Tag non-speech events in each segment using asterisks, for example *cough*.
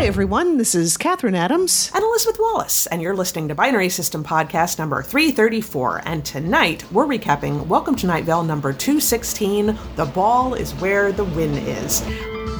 Hi, everyone. This is Kathryn Adams. and Elizabeth Wallace, and you're listening to Binary System Podcast number 334. And tonight we're recapping Welcome to Night Vale number 216 The Ball is Where the Win Is.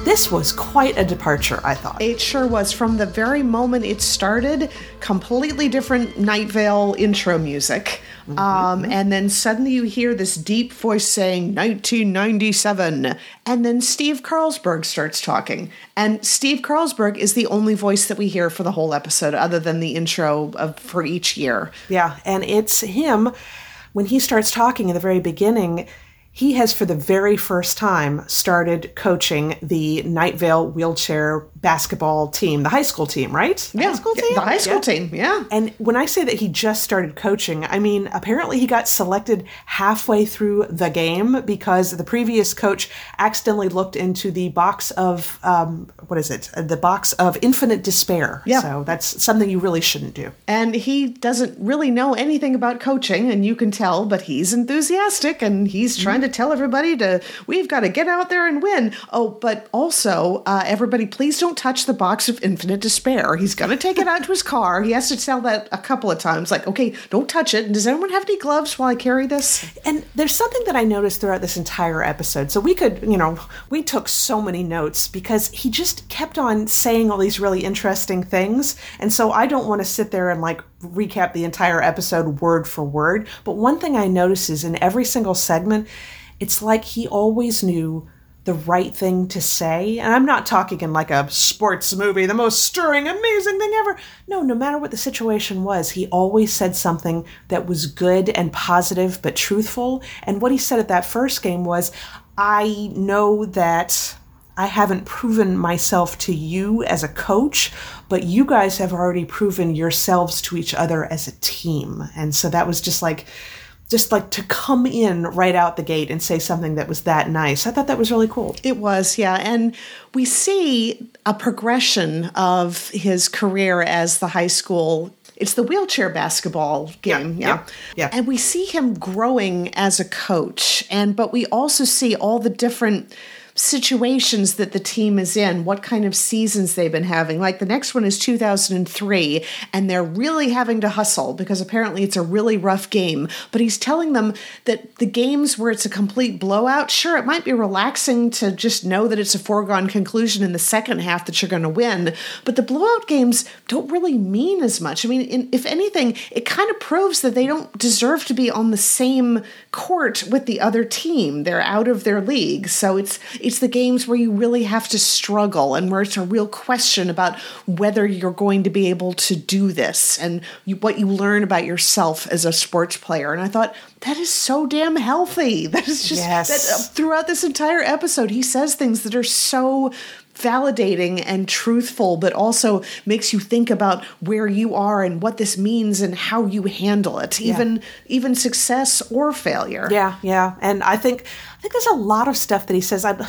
This was quite a departure, I thought. It sure was from the very moment it started, completely different Night Vale intro music. Um, and then suddenly you hear this deep voice saying 1997. And then Steve Carlsberg starts talking. And Steve Carlsberg is the only voice that we hear for the whole episode, other than the intro of, for each year. Yeah, and it's him when he starts talking in the very beginning. He has, for the very first time, started coaching the Night Vale wheelchair basketball team, the high school team, right? The high school team? The high school Yeah. team, yeah. And when I say that he just started coaching, I mean, apparently he got selected halfway through the game because the previous coach accidentally looked into the box of, um, what is it? The box of infinite despair. Yeah. So that's something you really shouldn't do. And he doesn't really know anything about coaching, and you can tell, but he's enthusiastic and he's trying to tell everybody to, we've got to get out there and win. Oh, but also, uh, everybody, please don't touch the box of infinite despair. He's going to take it out to his car. He has to tell that a couple of times, like, okay, don't touch it. Does anyone have any gloves while I carry this? And there's something that I noticed throughout this entire episode. So we could, you know, we took so many notes because he just kept on saying all these really interesting things. And so I don't want to sit there and like recap the entire episode word for word. But one thing I notice is in every single segment, it's like he always knew the right thing to say. And I'm not talking in like a sports movie, the most stirring, amazing thing ever. No, no matter what the situation was, he always said something that was good and positive but truthful. And what he said at that first game was, I know that I haven't proven myself to you as a coach, but you guys have already proven yourselves to each other as a team. And so that was just like, just like to come in right out the gate and say something that was that nice. I thought that was really cool. It was, yeah. And we see a progression of his career as the high school. It's the wheelchair basketball game, yeah. yeah, yeah. And we see him growing as a coach. And but we also see all the different situations that the team is in, what kind of seasons they've been having. Like the next one is 2003, and they're really having to hustle because apparently it's a really rough game. But he's telling them that the games where it's a complete blowout, sure, it might be relaxing to just know that it's a foregone conclusion in the second half that you're going to win, but the blowout games don't really mean as much. I mean, in, if anything, it kind of proves that they don't deserve to be on the same court with the other team. They're out of their league. So it's it's the games where you really have to struggle and where it's a real question about whether you're going to be able to do this and you, what you learn about yourself as a sports player. And I thought that is so damn healthy. *laughs* That is just Yes. that, uh, throughout this entire episode he says things that are so validating and truthful but also makes you think about where you are and what this means and how you handle it even even success or failure Yeah, yeah. And I think I think there's a lot of stuff that he says. I'd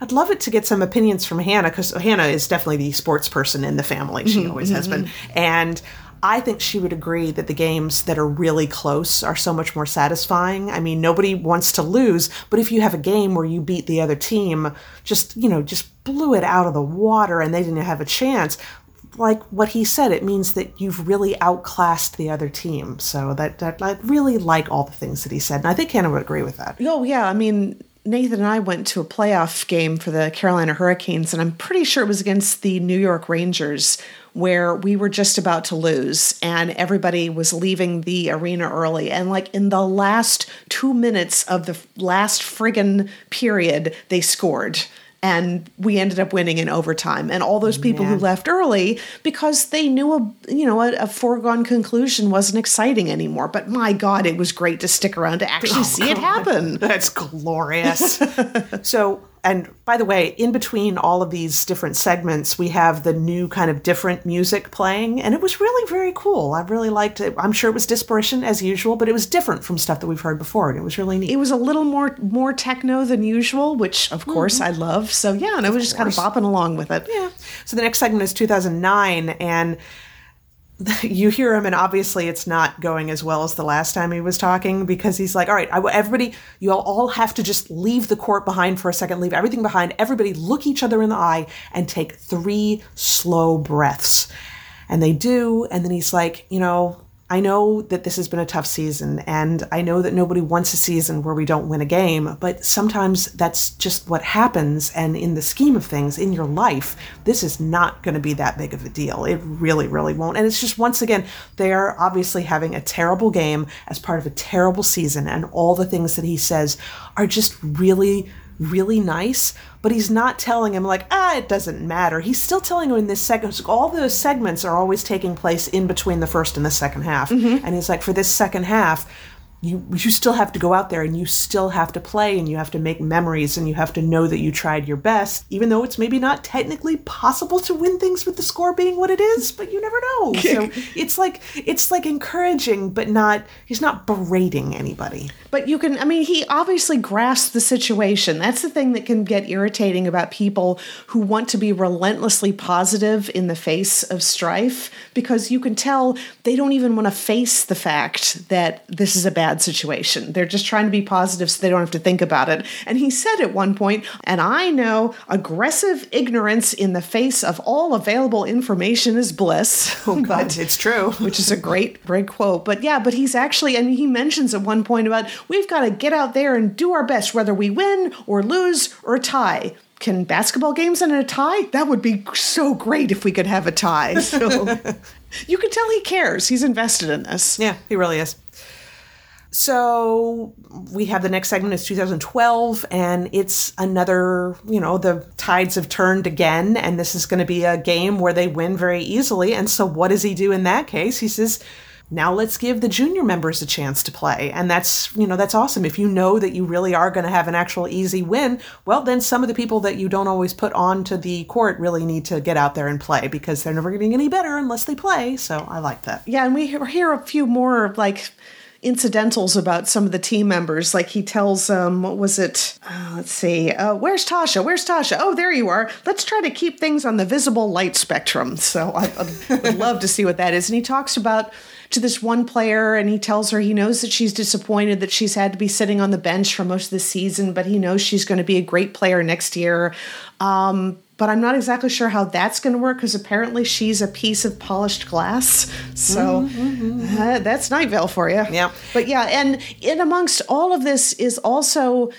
I'd love it to get some opinions from Hannah because Hannah is definitely the sports person in the family. She mm-hmm, always has been, mm-hmm. and. I think she would agree that the games that are really close are so much more satisfying. I mean, nobody wants to lose, but if you have a game where you beat the other team, just, you know, just blew it out of the water and they didn't have a chance, like what he said, it means that you've really outclassed the other team. So that, that I really like all the things that he said, and I think Hannah would agree with that. Oh yeah, I mean Nathan and I went to a playoff game for the Carolina Hurricanes, and I'm pretty sure it was against the New York Rangers, where we were just about to lose, and everybody was leaving the arena early. And like in the last two minutes of the last friggin' period, they scored. And we ended up winning in overtime. And all those people who left early because they knew a you know a, a foregone conclusion wasn't exciting anymore. But my God, it was great to stick around to actually oh, see it happen. That's glorious. *laughs* so, and by the way, in between all of these different segments, we have the new kind of different music playing, and it was really very cool. I really liked it. I'm sure it was disparate as usual, but it was different from stuff that we've heard before, and it was really neat. it was a little more more techno than usual, which of mm-hmm. course I love. So yeah, and I was just kind of bopping along with it. Yeah. So the next segment is 2009, and *laughs* you hear him, and obviously it's not going as well as the last time he was talking because he's like, "All right, I, everybody, you all, all have to just leave the court behind for a second, leave everything behind. Everybody, look each other in the eye and take three slow breaths." And they do, and then he's like, "You know, I know that this has been a tough season, and I know that nobody wants a season where we don't win a game, but sometimes that's just what happens. And in the scheme of things in your life, this is not going to be that big of a deal. It really, really won't. And it's just, once again, they are obviously having a terrible game as part of a terrible season, and all the things that he says are just really really nice, but he's not telling him like, ah, it doesn't matter. He's still telling him in this segment. All those segments are always taking place in between the first and the second half, mm-hmm. and he's like, for this second half, you you still have to go out there and you still have to play and you have to make memories and you have to know that you tried your best even though it's maybe not technically possible to win things with the score being what it is but you never know. *laughs* So it's like it's like encouraging but not he's not berating anybody. But you can i mean he obviously grasps the situation. That's the thing that can get irritating about people who want to be relentlessly positive in the face of strife because you can tell they don't even want to face the fact that this is a bad bad situation. They're just trying to be positive so they don't have to think about it. And he said at one point, and I know aggressive ignorance in the face of all available information is bliss. Oh, God, *laughs* it's true. *laughs* which is a great, great quote. But yeah, but he's actually, and he mentions at one point about we've got to get out there and do our best, whether we win or lose or tie can basketball games end in a tie? That would be so great if we could have a tie. *laughs* So you can tell he cares. He's invested in this. Yeah, he really is. So we have the next segment is 2012, and it's another, you know, the tides have turned again, and this is going to be a game where they win very easily. And so, what does he do in that case? He says, now let's give the junior members a chance to play and that's you know that's awesome if you know that you really are going to have an actual easy win well then some of the people that you don't always put onto the court really need to get out there and play because they're never getting any better unless they play so i like that yeah and we hear a few more like incidentals about some of the team members. Like he tells, um, what was it? Uh, let's see. Uh, where's Tasha? Where's Tasha? Oh, there you are. Let's try to keep things on the visible light spectrum. So I, would love to see what that is. And he talks about to this one player and he tells her he knows that she's disappointed that she's had to be sitting on the bench for most of the season, but he knows she's going to be a great player next year. Um, but I'm not exactly sure how that's going to work because apparently she's a piece of polished glass. So mm-hmm. uh, that's Night Vale for you. Yeah. But yeah, and in amongst all of this is also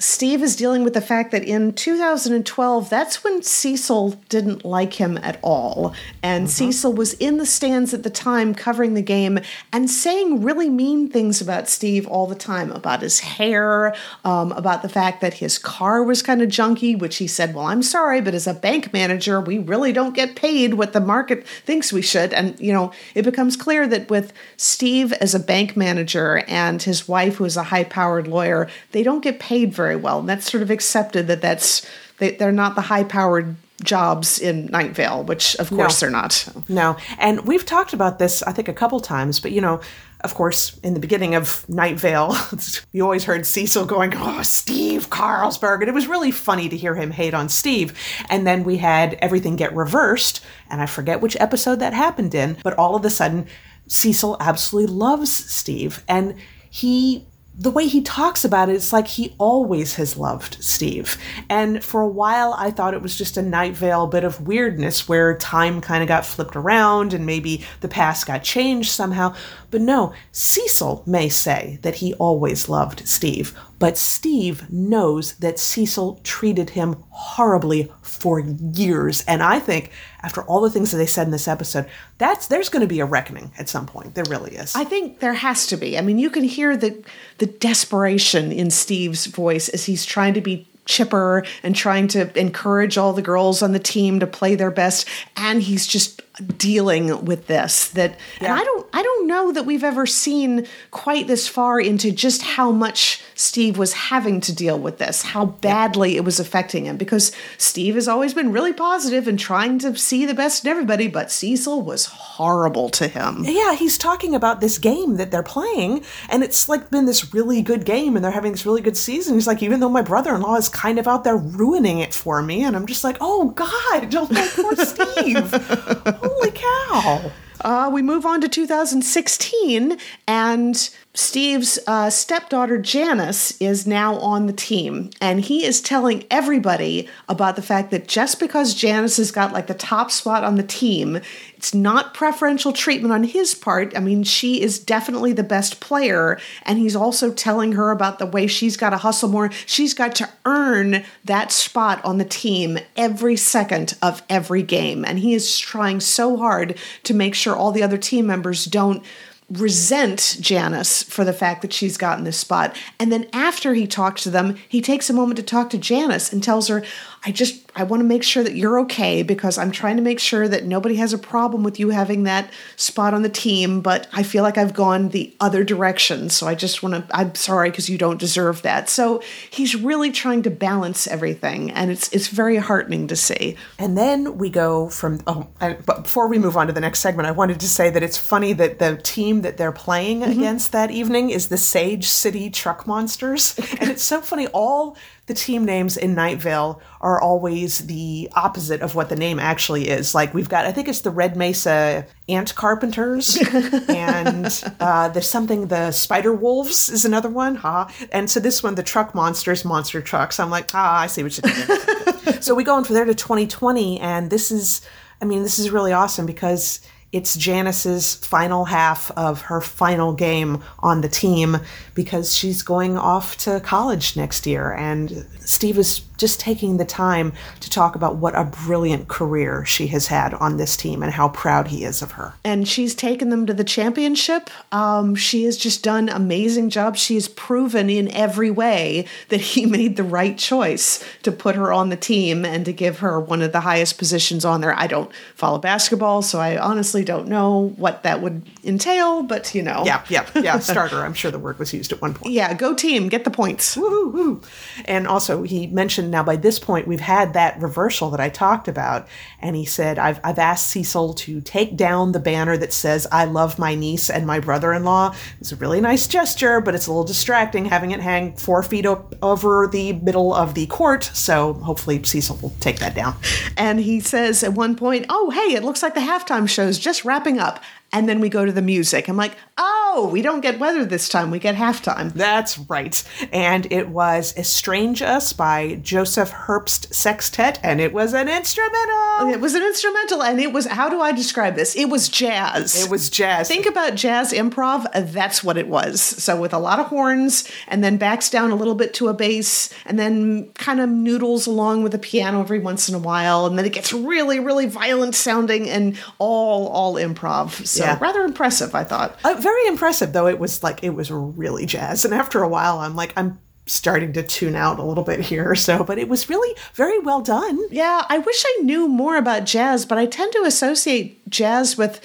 Steve is dealing with the fact that in 2012, that's when Cecil didn't like him at all. And mm-hmm. Cecil was in the stands at the time covering the game and saying really mean things about Steve all the time about his hair, um, about the fact that his car was kind of junky, which he said, Well, I'm sorry, but as a bank manager, we really don't get paid what the market thinks we should. And, you know, it becomes clear that with Steve as a bank manager and his wife, who is a high powered lawyer, they don't get paid very very well. And that's sort of accepted that that's they, they're not the high powered jobs in Night Vale, which of course no. they're not. No. And we've talked about this, I think, a couple times, but you know, of course, in the beginning of Night Vale, *laughs* you always heard Cecil going, Oh, Steve Carlsberg. And it was really funny to hear him hate on Steve. And then we had everything get reversed. And I forget which episode that happened in, but all of a sudden, Cecil absolutely loves Steve. And he the way he talks about it, it's like he always has loved Steve. And for a while, I thought it was just a Night Vale bit of weirdness where time kind of got flipped around and maybe the past got changed somehow. But no, Cecil may say that he always loved Steve, but Steve knows that Cecil treated him horribly for years. And I think after all the things that they said in this episode, that's there's going to be a reckoning at some point. There really is. I think there has to be. I mean, you can hear the the desperation in Steve's voice as he's trying to be chipper and trying to encourage all the girls on the team to play their best and he's just dealing with this that yeah. and I don't I don't know that we've ever seen quite this far into just how much Steve was having to deal with this, how badly it was affecting him because Steve has always been really positive and trying to see the best in everybody, but Cecil was horrible to him. Yeah, he's talking about this game that they're playing and it's like been this really good game and they're having this really good season. He's like even though my brother-in-law is kind of out there ruining it for me and I'm just like, "Oh god, don't *laughs* oh, poor Steve." *laughs* Holy cow. Uh, we move on to 2016, and Steve's uh, stepdaughter Janice is now on the team, and he is telling everybody about the fact that just because Janice has got like the top spot on the team, it's not preferential treatment on his part. I mean, she is definitely the best player, and he's also telling her about the way she's got to hustle more. She's got to earn that spot on the team every second of every game, and he is trying so hard to make sure all the other team members don't resent Janice for the fact that she's gotten this spot. And then after he talks to them, he takes a moment to talk to Janice and tells her, I just I want to make sure that you're okay because I'm trying to make sure that nobody has a problem with you having that spot on the team, but I feel like I've gone the other direction. So I just want to I'm sorry because you don't deserve that. So he's really trying to balance everything and it's it's very heartening to see. And then we go from oh, I, but before we move on to the next segment, I wanted to say that it's funny that the team that they're playing mm-hmm. against that evening is the Sage City Truck Monsters, *laughs* and it's so funny all the team names in Night Vale are always the opposite of what the name actually is. Like we've got, I think it's the Red Mesa Ant Carpenters, *laughs* and uh, there's something the Spider Wolves is another one, ha. Huh? And so this one, the Truck Monsters, Monster Trucks. I'm like, ah, I see what you're doing. *laughs* so we go on from there to 2020, and this is, I mean, this is really awesome because it's Janice's final half of her final game on the team because she's going off to college next year. And Steve is just taking the time to talk about what a brilliant career she has had on this team and how proud he is of her. And she's taken them to the championship. Um, she has just done amazing job. She has proven in every way that he *laughs* made the right choice to put her on the team and to give her one of the highest positions on there. I don't follow basketball, so I honestly don't know what that would entail, but you know. Yeah, yeah, yeah. *laughs* Starter. I'm sure the word was used at one point. Yeah, go team, get the points. Woo-hoo-hoo. And also, he mentioned now by this point we've had that reversal that I talked about. And he said, I've, I've asked Cecil to take down the banner that says, I love my niece and my brother in law. It's a really nice gesture, but it's a little distracting having it hang four feet up over the middle of the court. So hopefully Cecil will take that down. And he says at one point, Oh, hey, it looks like the halftime show's just wrapping up and then we go to the music. I'm like, oh, we don't get weather this time. We get halftime. That's right. And it was Estrange Us by Joseph Herbst Sextet, and it was an instrumental. It was an instrumental, and it was, how do I describe this? It was jazz. It was jazz. Think about jazz improv. That's what it was. So with a lot of horns, and then backs down a little bit to a bass, and then kind of noodles along with a piano every once in a while, and then it gets really, really violent sounding and all, all improv. So yeah. rather impressive, I thought. Uh, very impressive, though. It was like it was really jazz, and after a while, I'm like, I'm starting to tune out a little bit here or so, but it was really very well done. Yeah, I wish I knew more about jazz, but I tend to associate jazz with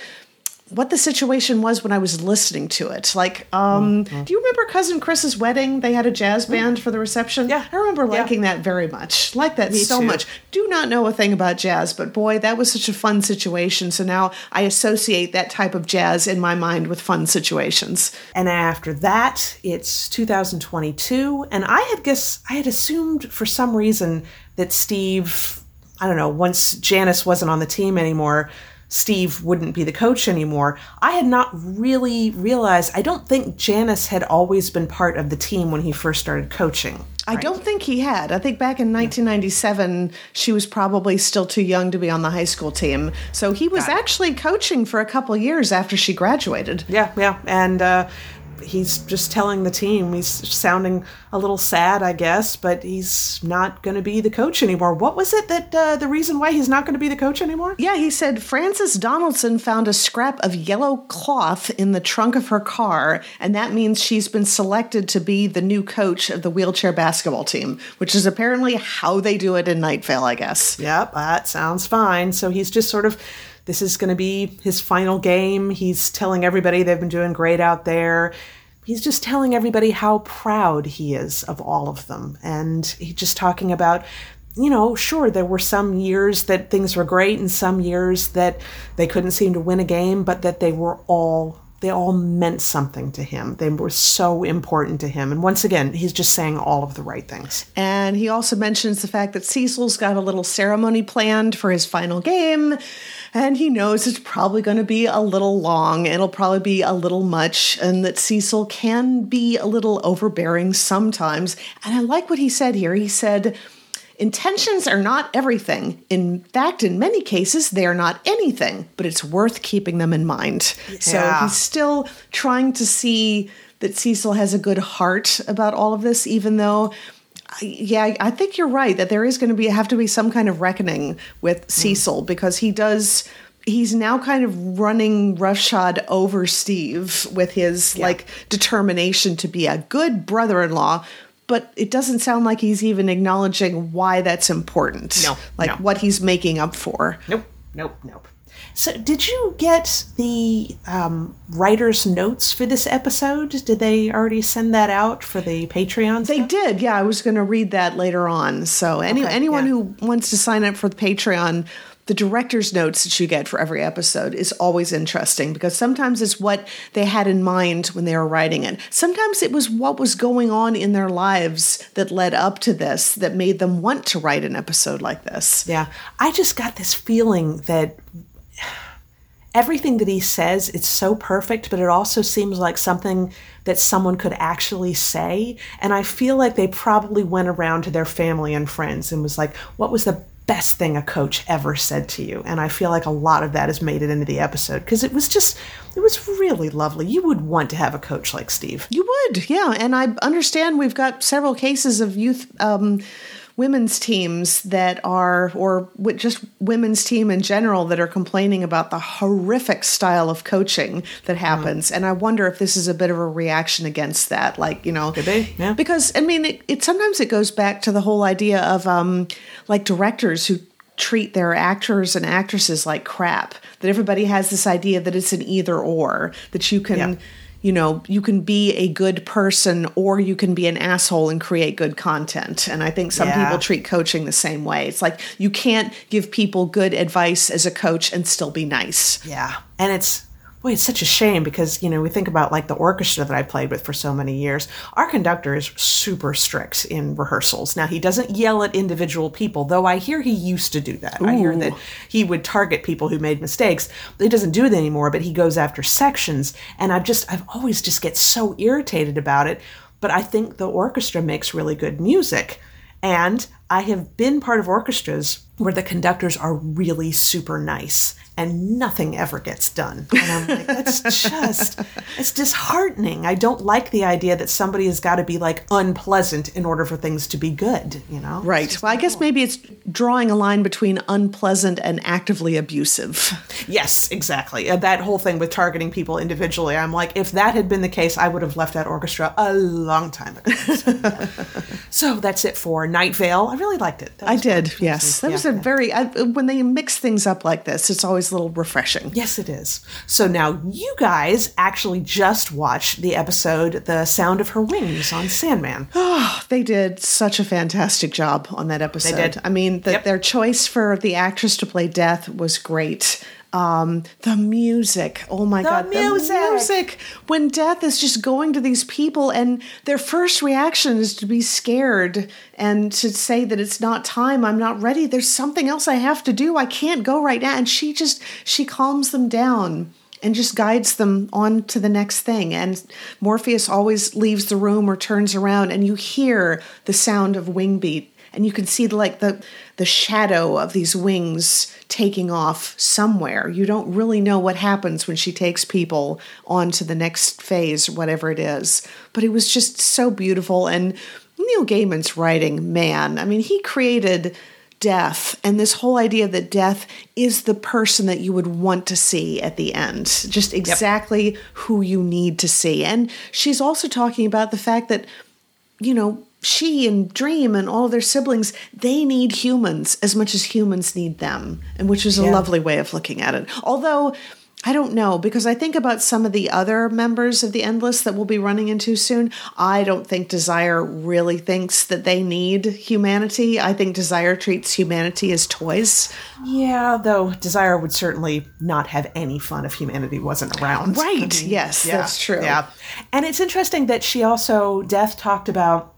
what the situation was when I was listening to it. Like, um, mm-hmm. do you remember Cousin Chris's wedding? They had a jazz mm-hmm. band for the reception. Yeah, I remember liking yeah. that very much. Like that Me so too. much. Do not know a thing about jazz, but boy, that was such a fun situation. So now I associate that type of jazz in my mind with fun situations. And after that, it's 2022, and I had guess I had assumed for some reason that Steve, I don't know, once Janice wasn't on the team anymore Steve wouldn't be the coach anymore, I had not really realized. I don't think Janice had always been part of the team when he first started coaching. I don't think he had. I think back in 1997, she was probably still too young to be on the high school team. So he was actually coaching for a couple years after she graduated. Yeah, yeah. And uh, he's just telling the team he's sounding a little sad, I guess, but he's not going to be the coach anymore. What was it that uh, the reason why he's not going to be the coach anymore? Yeah, he said Frances Donaldson found a scrap of yellow cloth in the trunk of her car, and that means she's been selected to be the new coach of the wheelchair basketball team, which is apparently how they do it in Night Vale, I guess. Yep, that sounds fine. So he's just sort of this is going to be his final game. He's telling everybody they've been doing great out there. He's just telling everybody how proud he is of all of them. And he's just talking about, you know, sure, there were some years that things were great and some years that they couldn't seem to win a game, but that they were all they all meant something to him. They were so important to him. And once again, he's just saying all of the right things. And he also mentions the fact that Cecil's got a little ceremony planned for his final game And he knows it's probably going to be a little long, it'll probably be a little much, and that Cecil can be a little overbearing sometimes. And I like what he said here. He said, Intentions are not everything. In fact, in many cases, they are not anything, but it's worth keeping them in mind. Yeah. So he's still trying to see that Cecil has a good heart about all of this, even though yeah, I think you're right that there is going to be have to be some kind of reckoning with mm. Cecil because he does he's now kind of running roughshod over Steve with his yeah. like determination to be a good brother-in-law but it doesn't sound like he's even acknowledging why that's important. No. Like no. what he's making up for. Nope. Nope. Nope. So, did you get the um, writer's notes for this episode? Did they already send that out for the Patreon? They did. Yeah, I was going to read that later on. So, any, okay, anyone yeah. who wants to sign up for the Patreon, the director's notes that you get for every episode is always interesting because sometimes it's what they had in mind when they were writing it. Sometimes it was what was going on in their lives that led up to this that made them want to write an episode like this. Yeah. I just got this feeling that everything that he says it's so perfect but it also seems like something that someone could actually say and i feel like they probably went around to their family and friends and was like what was the best thing a coach ever said to you. And I feel like a lot of that has made it into the episode because it was just, it was really lovely. You would want to have a coach like Steve. You would, yeah. And I understand we've got several cases of youth. Um, women's teams that are, or just women's team in general, that are complaining about the horrific style of coaching that happens. Mm. And I wonder if this is a bit of a reaction against that. Like, you know, Could be, yeah. because I mean, it, it sometimes it goes back to the whole idea of um, like directors who treat their actors and actresses like crap. That everybody has this idea that it's an either or, that you can. Yeah you know, you can be a good person or you can be an asshole and create good content. And I think some yeah. people treat coaching the same way. It's like you can't give people good advice as a coach and still be nice. Yeah. And it's boy, it's such a shame because, you know, we think about like the orchestra that I played with for so many years. Our conductor is super strict in rehearsals. Now, he doesn't yell at individual people, though I hear he used to do that. Ooh. I hear that he would target people who made mistakes. He doesn't do it anymore, but he goes after sections. And I've just, I've always just get so irritated about it. But I think the orchestra makes really good music. And I have been part of orchestras where the conductors are really super nice and nothing ever gets done. And I'm like, that's *laughs* just, it's disheartening. I don't like the idea that somebody has got to be like unpleasant in order for things to be good, you know? Right. Well, I guess maybe it's drawing a line between unpleasant and actively abusive. Yes, exactly. Uh, that whole thing with targeting people individually, I'm like, if that had been the case, I would have left that orchestra a long time ago. So, yeah. *laughs* so that's it for Night Vale. I really liked it. I did, yes. That yeah, was a yeah. very, I, when they mix things up like this, it's always a little refreshing. Yes, it is. So now you guys actually just watched the episode The Sound of Her Wings on Sandman. Oh, *gasps* they did such a fantastic job on that episode. They did. I mean, the, yep. their choice for the actress to play Death was great. Um, the music. Oh my the god, music. the music. When death is just going to these people and their first reaction is to be scared and to say that it's not time, I'm not ready. There's something else I have to do. I can't go right now. And she just she calms them down and just guides them on to the next thing. And Morpheus always leaves the room or turns around and you hear the sound of wing beat and you can see like the the shadow of these wings taking off somewhere. You don't really know what happens when she takes people on to the next phase, whatever it is. But it was just so beautiful and Neil Gaiman's writing, man, I mean, he created death and this whole idea that death is the person that you would want to see at the end just exactly yep. who you need to see and she's also talking about the fact that you know she and Dream and all their siblings, they need humans as much as humans need them, and which is a yeah. lovely way of looking at it. Although I don't know because I think about some of the other members of the Endless that we'll be running into soon. I don't think Desire really thinks that they need humanity. I think Desire treats humanity as toys. Yeah, though Desire would certainly not have any fun if humanity wasn't around. Right. I mean, yes, yeah, that's true. Yeah. And it's interesting that she also Death talked about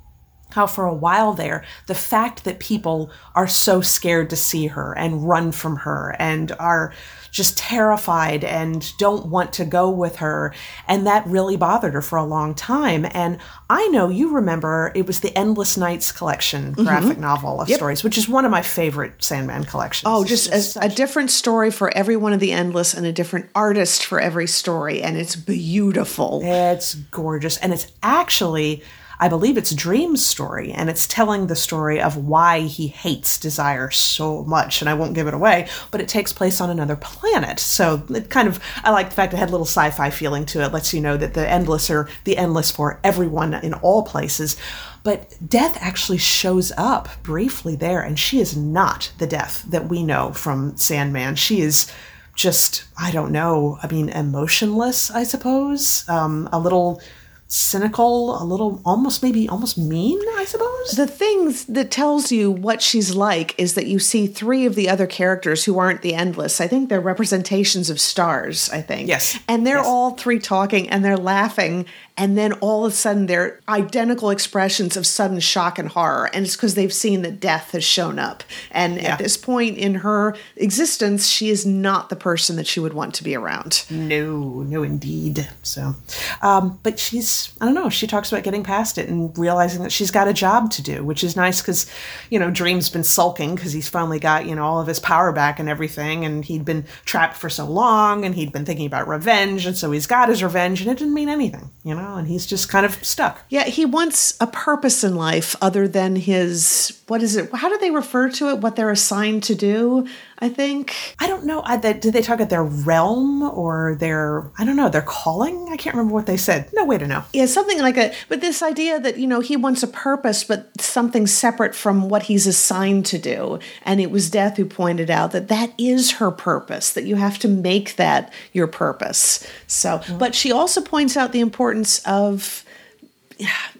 how for a while there, the fact that people are so scared to see her and run from her and are just terrified and don't want to go with her. And that really bothered her for a long time. And I know you remember it was the Endless Nights collection graphic mm-hmm. novel of yep. stories, which is one of my favorite Sandman collections. Oh, just, just a, a, different story for every one of the Endless and a different artist for every story. And it's beautiful. It's gorgeous. And it's actually I believe it's Dream's story, and it's telling the story of why he hates Desire so much. And I won't give it away, but it takes place on another planet. So it kind of, I like the fact it had a little sci fi feeling to it, lets you know that the endless are the endless for everyone in all places. But Death actually shows up briefly there, and she is not the Death that we know from Sandman. She is just, I don't know, I mean, emotionless, I suppose, um, a little cynical, a little almost maybe almost mean, I suppose. The things that tells you what she's like is that you see three of the other characters who aren't the endless. I think they're representations of stars, I think. Yes. And they're yes. all three talking and they're laughing and then all of a sudden they're identical expressions of sudden shock and horror. And it's because they've seen that death has shown up. And yeah. at this point in her existence she is not the person that she would want to be around. No no indeed. So um, but she's i don't know she talks about getting past it and realizing that she's got a job to do which is nice because you know dream's been sulking because he's finally got you know all of his power back and everything. And he'd been trapped for so long and he'd been thinking about revenge. And so he's got his revenge and it didn't mean anything you know and he's just kind of stuck. Yeah, he wants a purpose in life other than his what is it? How do they refer to it? What they're assigned to do? I think I don't know. I, they, did they talk about their realm or their I don't know their calling? I can't remember what they said. No way to know. Yeah, something like that. But this idea that you know he wants a purpose, but something separate from what he's assigned to do. And it was Death who pointed out that that is her purpose. That you have to make that your purpose. So, mm-hmm. but she also points out the importance of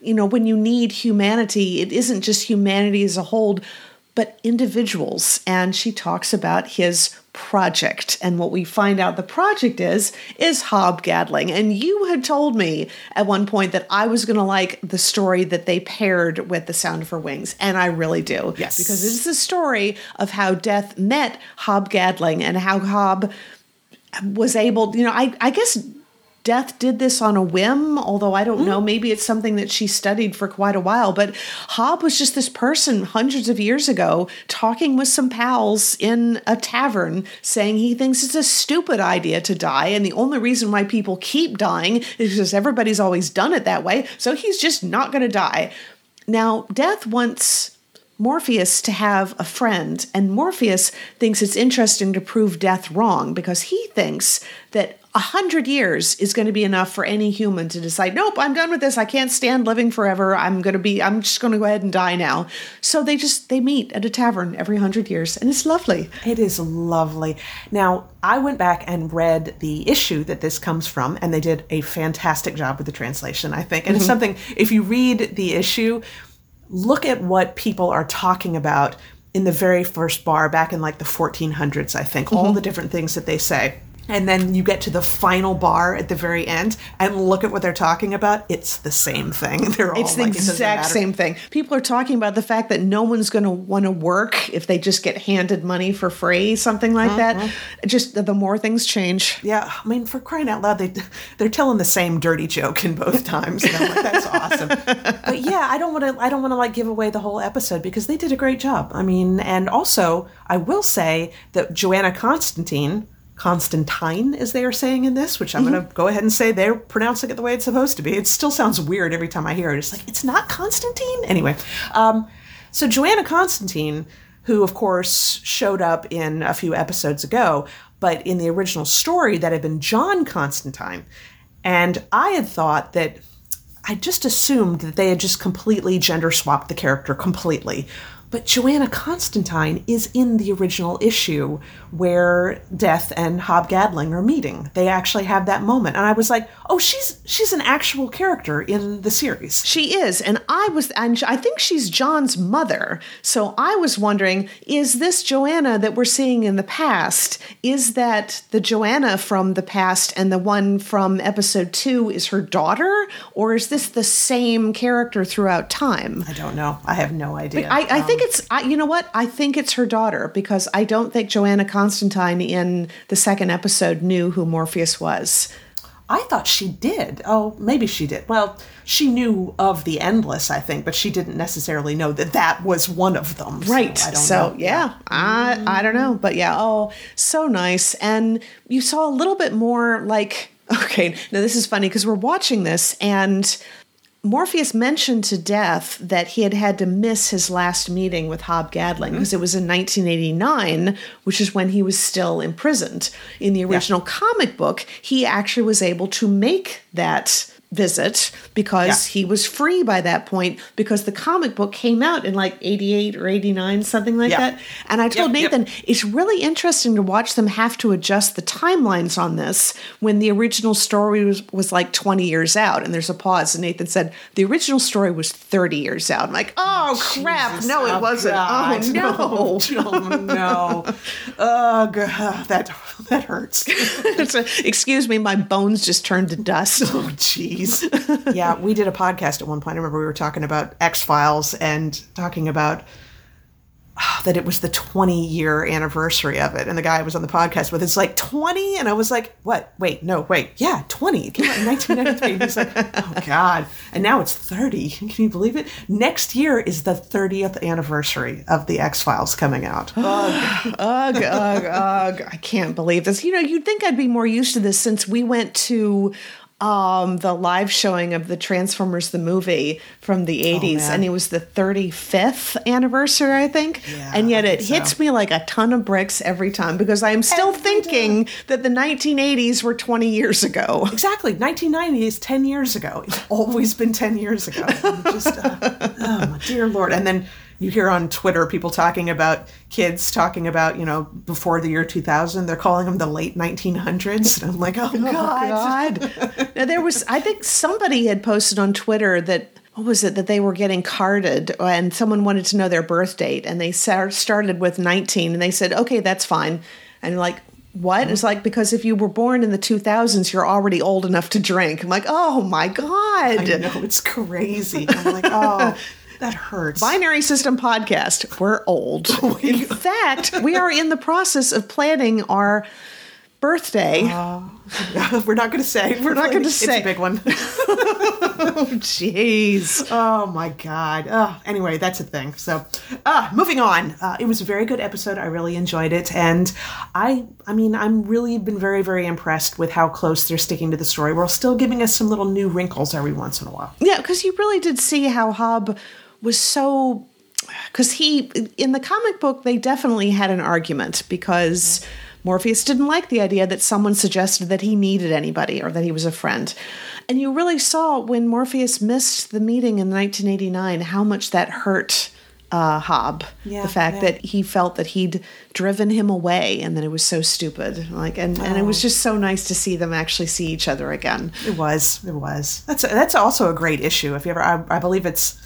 you know, when you need humanity, it isn't just humanity as a whole, but individuals. And she talks about his project. And what we find out the project is, is Hob Gadling. And you had told me at one point that I was going to like the story that they paired with The Sound of Her Wings. And I really do. Yes. Because it's the story of how Death met Hob Gadling and how Hob was able, you know, I, I guess Death did this on a whim, although I don't mm. know. Maybe it's something that she studied for quite a while. But Hob was just this person hundreds of years ago talking with some pals in a tavern saying he thinks it's a stupid idea to die. And the only reason why people keep dying is because everybody's always done it that way. So he's just not going to die. Now, Death wants Morpheus to have a friend, and Morpheus thinks it's interesting to prove death wrong because he thinks that a hundred years is going to be enough for any human to decide, nope, I'm done with this. I can't stand living forever. I'm going to be, I'm just going to go ahead and die now. So they just, they meet at a tavern every hundred years and it's lovely. It is lovely. Now, I went back and read the issue that this comes from and they did a fantastic job with the translation, I think. And mm-hmm. it's something, if you read the issue, look at what people are talking about in the very first bar back in like the 1400s, I think, mm-hmm. all the different things that they say and then you get to the final bar at the very end and look at what they're talking about. It's the same thing. *laughs* They're all it's the like, exact it same thing. People are talking about the fact that no one's going to want to work if they just get handed money for free something like mm-hmm. that just the more things change. Yeah i mean for crying out loud they they're telling the same dirty joke in both *laughs* times and i'm like that's awesome. But yeah i don't want to i don't want to like give away the whole episode because they did a great job. I mean and also i will say that joanna constantine Constantine, as they are saying in this, which I'm mm-hmm. going to go ahead and say they're pronouncing it the way it's supposed to be. It still sounds weird every time I hear it. It's like, it's not Constantine? Anyway, um, so Joanna Constantine, who of course showed up in a few episodes ago, but in the original story that had been John Constantine. And I had thought that, I just assumed that they had just completely gender swapped the character completely But Joanna Constantine is in the original issue where Death and Hob Gadling are meeting. They actually have that moment, and I was like, "Oh, she's she's an actual character in the series." She is, and I was, and I think she's John's mother. So I was wondering, is this Joanna that we're seeing in the past? Is that the Joanna from the past, and the one from episode two is her daughter, or is this the same character throughout time? I don't know. I have no idea. I, I think it's, I, you know what? I think it's her daughter because I don't think Joanna Constantine in the second episode knew who Morpheus was. I thought she did. Oh, maybe she did. Well, she knew of the endless, I think, but she didn't necessarily know that that was one of them. So Right. I don't So, know. yeah, I I don't know, but yeah, oh, so nice. And you saw a little bit more like *laughs* okay, now this is funny because we're watching this and Morpheus mentioned to Death that he had had to miss his last meeting with Hob Gadling hmm. because it was in 1989, which is when he was still imprisoned. In the original comic book, he actually was able to make that visit because Yeah. he was free by that point because the comic book came out in like 88 or 89 something like that and i told Yep, yep. nathan it's really interesting to watch them have to adjust the timelines on this when the original story was, was like 20 years out and there's a pause and nathan said the original story was 30 years out i'm like oh crap Jesus, no it oh, wasn't oh, God, *laughs* oh no oh no! Oh god, that that hurts. *laughs* A- excuse me my bones just turned to dust Oh jeez. *laughs* yeah, we did a podcast at one point. I remember we were talking about X Files and talking about ah, that it was the 20 year anniversary of it. And the guy I was on the podcast with is like 20, and I was like, what? Wait, no, wait, yeah, 20. It came out in *laughs* 1993. He's like, oh god, and now it's 30. *laughs* Can you believe it? Next year is the 30th anniversary of the X Files coming out. *gasps* ugh, ugh, ugh, ugh. I can't believe this. You know, you'd think I'd be more used to this since we went to um the live showing of the Transformers the movie from the 80s man. and it was the 35th anniversary I think Yeah, and yet it hits so. me like a ton of bricks every time because I am still Every thinking that the 1980s were 20 years ago Exactly. 1990 is 10 years ago. It's always been 10 years ago. Just, uh, *laughs* oh, my dear Lord. And then you hear on Twitter people talking about kids talking about, you know, before the year 2000, they're calling them the late 1900s. And I'm like, oh, oh God. God. *laughs* now there was I think somebody had posted on Twitter that what was it that they were getting carded and someone wanted to know their birth date and they started with 19 and they said okay that's fine and like what it's like because if you were born in the 2000s you're already old enough to drink i'm like oh my god I know, it's crazy. I'm like, oh, *laughs* that hurts. Binary System Podcast. We're old. *laughs* In fact, we are in the process of planning our birthday. *laughs* We're not going to say. We're not gonna say. it's a big one. *laughs* Oh, jeez. Oh my god. Oh, anyway, that's a thing. So, uh, moving on. Uh, it was a very good episode. I really enjoyed it, and I, I mean, I'm really been very, very impressed with how close they're sticking to the story. We're still giving us some little new wrinkles every once in a while. Yeah, because you really did see how Hob was so. Because he, in the comic book, they definitely had an argument because Morpheus didn't like the idea that someone suggested that he needed anybody or that he was a friend. And you really saw when Morpheus missed the meeting in 1989 how much that hurt uh, Hob. Yeah, the fact yeah. that he felt that he'd driven him away and that it was so stupid. Like, and, and it was just so nice to see them actually see each other again. It was. It was. That's that's also a great issue. If you ever, I, I believe it's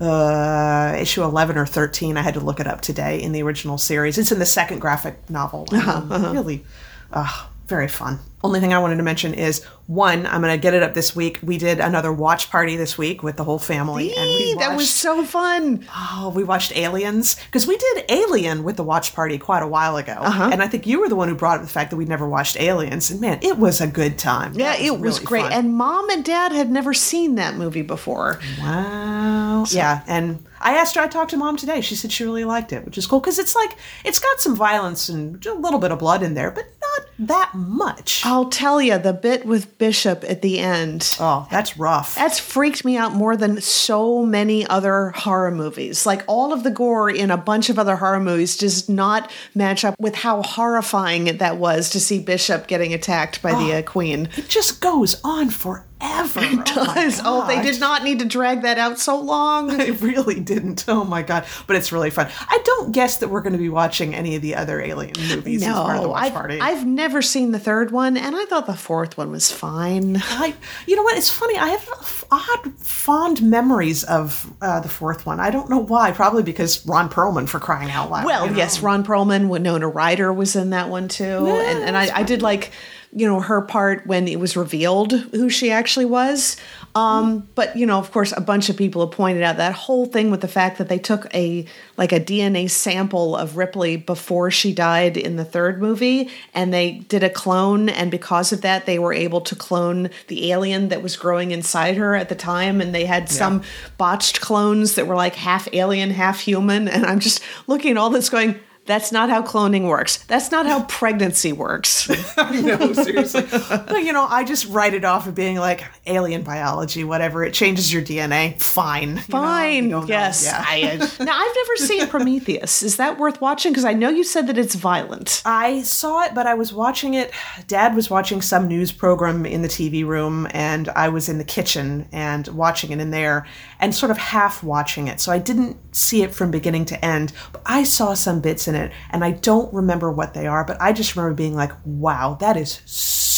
uh, issue eleven or thirteen. I had to look it up today in the original series. It's in the second graphic novel. Um, Really, uh, very fun. Only thing I wanted to mention is one. I'm going to get it up this week. We did another watch party this week with the whole family, and we Eee, that was so fun. Oh, we watched Aliens because we did Alien with the watch party quite a while ago, Uh-huh. and I think you were the one who brought up the fact that we'd never watched Aliens, and man, it was a good time. Yeah, That it was great. fun. And mom and dad had never seen that movie before. Wow. Yeah, and I asked her. I talked to mom today. She said she really liked it, which is cool because it's like it's got some violence and a little bit of blood in there, but not that much. I'll tell you, the bit with Bishop at the end. Oh, that's rough. That's freaked me out more than so many other horror movies. Like all of the gore in a bunch of other horror movies does not match up with how horrifying that was to see Bishop getting attacked by the uh, Queen. It just goes on forever. It does. Oh, my they did not need to drag that out so long. *laughs* They really didn't. Oh my god! But it's really fun. I don't guess that we're going to be watching any of the other Alien movies as part of the No, watch I've, party. I've never seen the third one, and I thought the fourth one was fine. I, you know what? It's funny. I have odd, fond memories of uh, the fourth one. I don't know why. Probably because Ron Perlman, for crying out loud. Well, you know? yes, Ron Perlman, Winona Ryder was in that one too, and and I, I did like, you know, her part when it was revealed who she actually was. Um, but you know, of course, a bunch of people have pointed out that whole thing with the fact that they took a like a DNA sample of Ripley before she died in the third movie, and they did a clone, and because of that, they were able to clone the alien that was growing inside her at the time, and they had some botched clones that were like half alien, half human, *laughs* and I'm just looking at all this going. That's not how cloning works. That's not how pregnancy works. *laughs* Know, seriously. *laughs* but, you know, I just write it off of being like alien biology, whatever. It changes your DNA. Fine. Fine. you know. yes. Yeah. I, uh, *laughs* now, I've never seen Prometheus. Is that worth watching? Because I know you said that it's violent. I saw it, but I was watching it. Dad was watching some news program in the TV room, and I was in the kitchen and watching it in there and sort of half watching it. So I didn't see it from beginning to end, but I saw some bits in it, and I don't remember what they are, but I just remember being like, wow, that is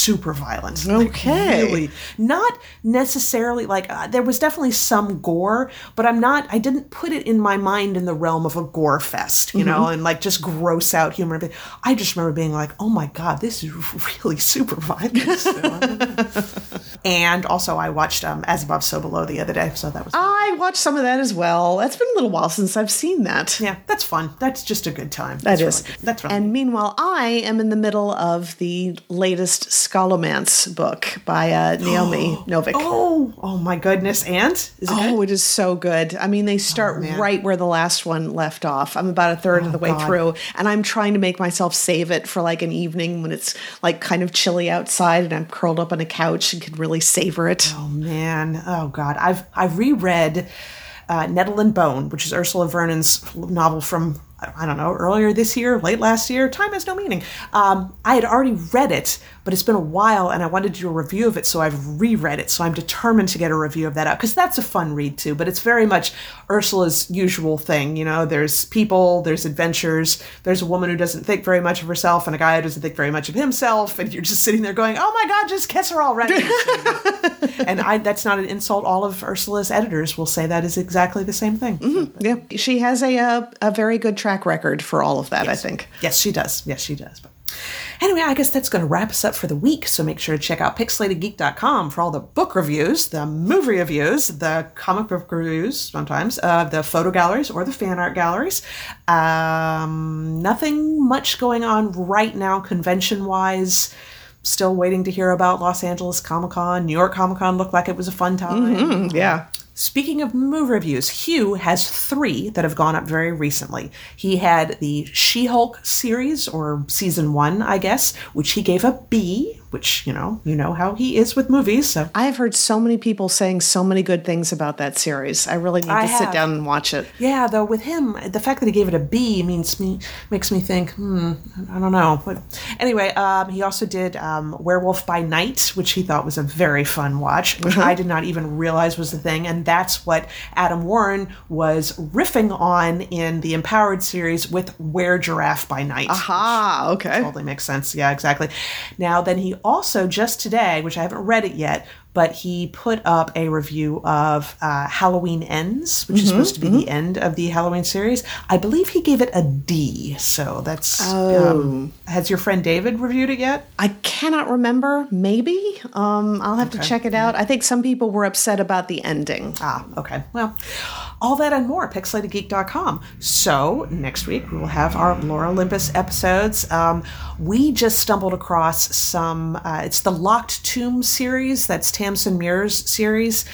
super violent. Like, Okay. really. Not necessarily like, uh, there was definitely some gore, but I'm not, I didn't put it in my mind in the realm of a gore fest, you know, and like just gross out humor. I just remember being like, oh my God, this is *laughs* really super violent. So, *laughs* and also, I watched um, As Above, So Below the other day, so that was. I watched some of that as well. That's been a little while since I've seen that. yeah, that's fun. That's just a good time. That That's really good. That's right. And meanwhile, I am in the middle of the latest Scholomance book by uh, Naomi *gasps* Novik. oh, oh my goodness. And? Is it good? Oh, it is so good. I mean, they start man. right where the last one left off. I'm about a third of the way God. through, and I'm trying to make myself save it for like an evening when it's like kind of chilly outside and I'm curled up on a couch and can really savor it. Oh man, oh god, I've I've reread uh, Nettle and Bone, which is Ursula Vernon's novel from I don't know earlier this year, late last year. Time has no meaning. Um, I had already read it, but it's been a while, and I wanted to do a review of it, so I've reread it. So I'm determined to get a review of that out because that's a fun read too. But it's very much Ursula's usual thing. You know, there's people, there's adventures, there's a woman who doesn't think very much of herself, and a guy who doesn't think very much of himself, and you're just sitting there going, "Oh my god, just kiss her already." *laughs* and I that's not an insult. All of Ursula's editors will say that is exactly the same thing. Yeah, she has a uh, a very good track record for all of that. I think. Yes, she does. Yes, she does. But anyway, I guess that's going to wrap us up for the week. So make sure to check out pixelatedgeek.com for all the book reviews, the movie reviews, the comic book reviews, sometimes, uh, the photo galleries or the fan art galleries. Um, nothing much going on right now, convention wise. Still waiting to hear about Los Angeles Comic Con. New York Comic Con looked like it was a fun time. Yeah. Speaking of movie reviews, Hugh has three that have gone up very recently. He had the She Hulk series, or season one, I guess, which he gave a B, which, you know, you know how he is with movies, so. I have heard so many people saying so many good things about that series. I really need I to sit down and watch it. Yeah, though with him, the fact that he gave it a B means me makes me think, hmm, I don't know. But anyway, um, he also did um, Werewolf by Night, which he thought was a very fun watch, which I did not even realize was the thing, and that's what Adam Warren was riffing on in the Empowered series with where Giraffe by Night. Ah, okay. Totally makes sense. Yeah, exactly. Now, then he also just today, which I haven't read it yet, but he put up a review of uh, Halloween Ends, which is supposed to be the end of the Halloween series. I believe he gave it a D. So that's. Um, has your friend David reviewed it yet? I cannot remember. Maybe. Um, I'll have to check it out. I think some people were upset about the ending. Ah, okay. Well, all that and more at pixelatedgeek.com. So, next week we will have our Lore Olympus episodes. Um, we just stumbled across some, uh, it's the Locked Tomb series, that's Tamsyn Muir's series.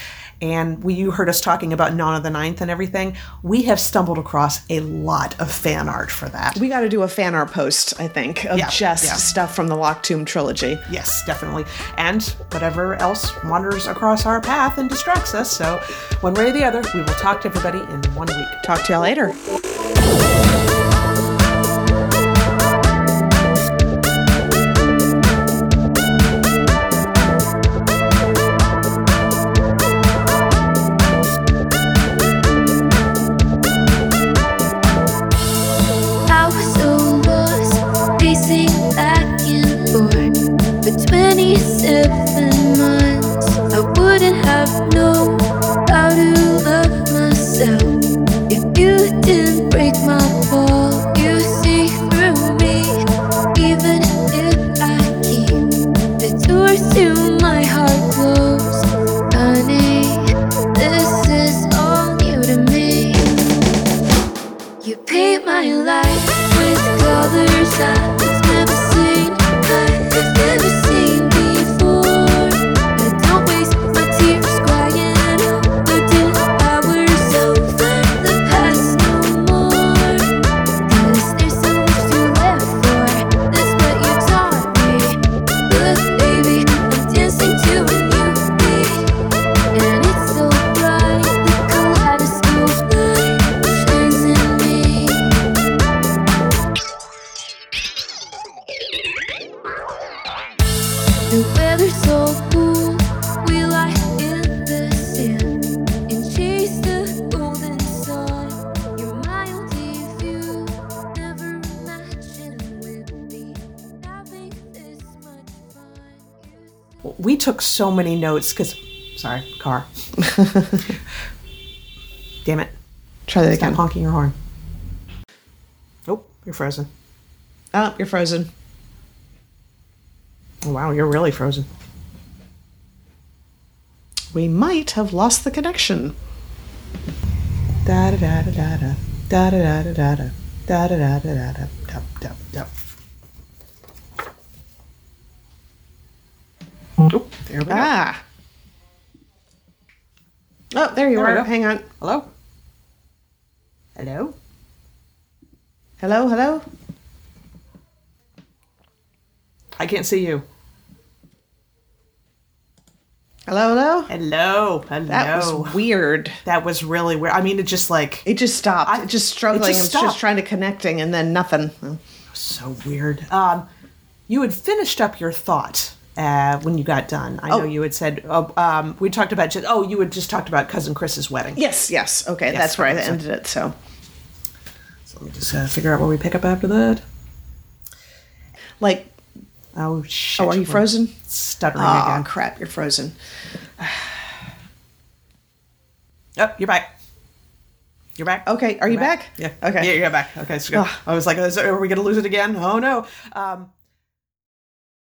And we, you heard us talking about Nona the Ninth and everything. We have stumbled across a lot of fan art for that. We got to do a fan art post, I think, of Yeah, just yeah. stuff from the Lock Tomb trilogy. Yes, definitely. And whatever else wanders across our path and distracts us. So, one way or the other, we will talk to everybody in one week. Talk to y'all later. inside so many notes because, sorry, car. *laughs* Damn it. Try that Stop again. honking your horn. Oh, you're frozen. Oh, you're frozen. Oh, wow, you're really frozen. We might have lost the connection. Da da da da da da da da da da da da da da da da da da da. Oh, there we go. Ah. Oh, there you There are. Hang on. Hello. Hello. Hello, hello. I can't see you. Hello, hello. Hello. Hello. That was weird. That was really weird. I mean, it just like It just stopped. I- it just struggling. It just stopped. just trying to connecting and then nothing. so weird. Um, you had finished up your thought uh, when you got done. I know Oh. you had said oh, um, we talked about just, oh you had just talked about cousin Chris's wedding. Yes, yes. Okay, that's where I ended it. So, So let me just uh, figure out where we pick up after that. like, Oh shit! oh, are you frozen? Stuttering Oh, again. crap, you're frozen. Oh, you're back. You're back. Okay, are you back? Yeah. Okay. Yeah, you're back. Okay, so good. I was like, are we going to lose it again? Oh no. Um,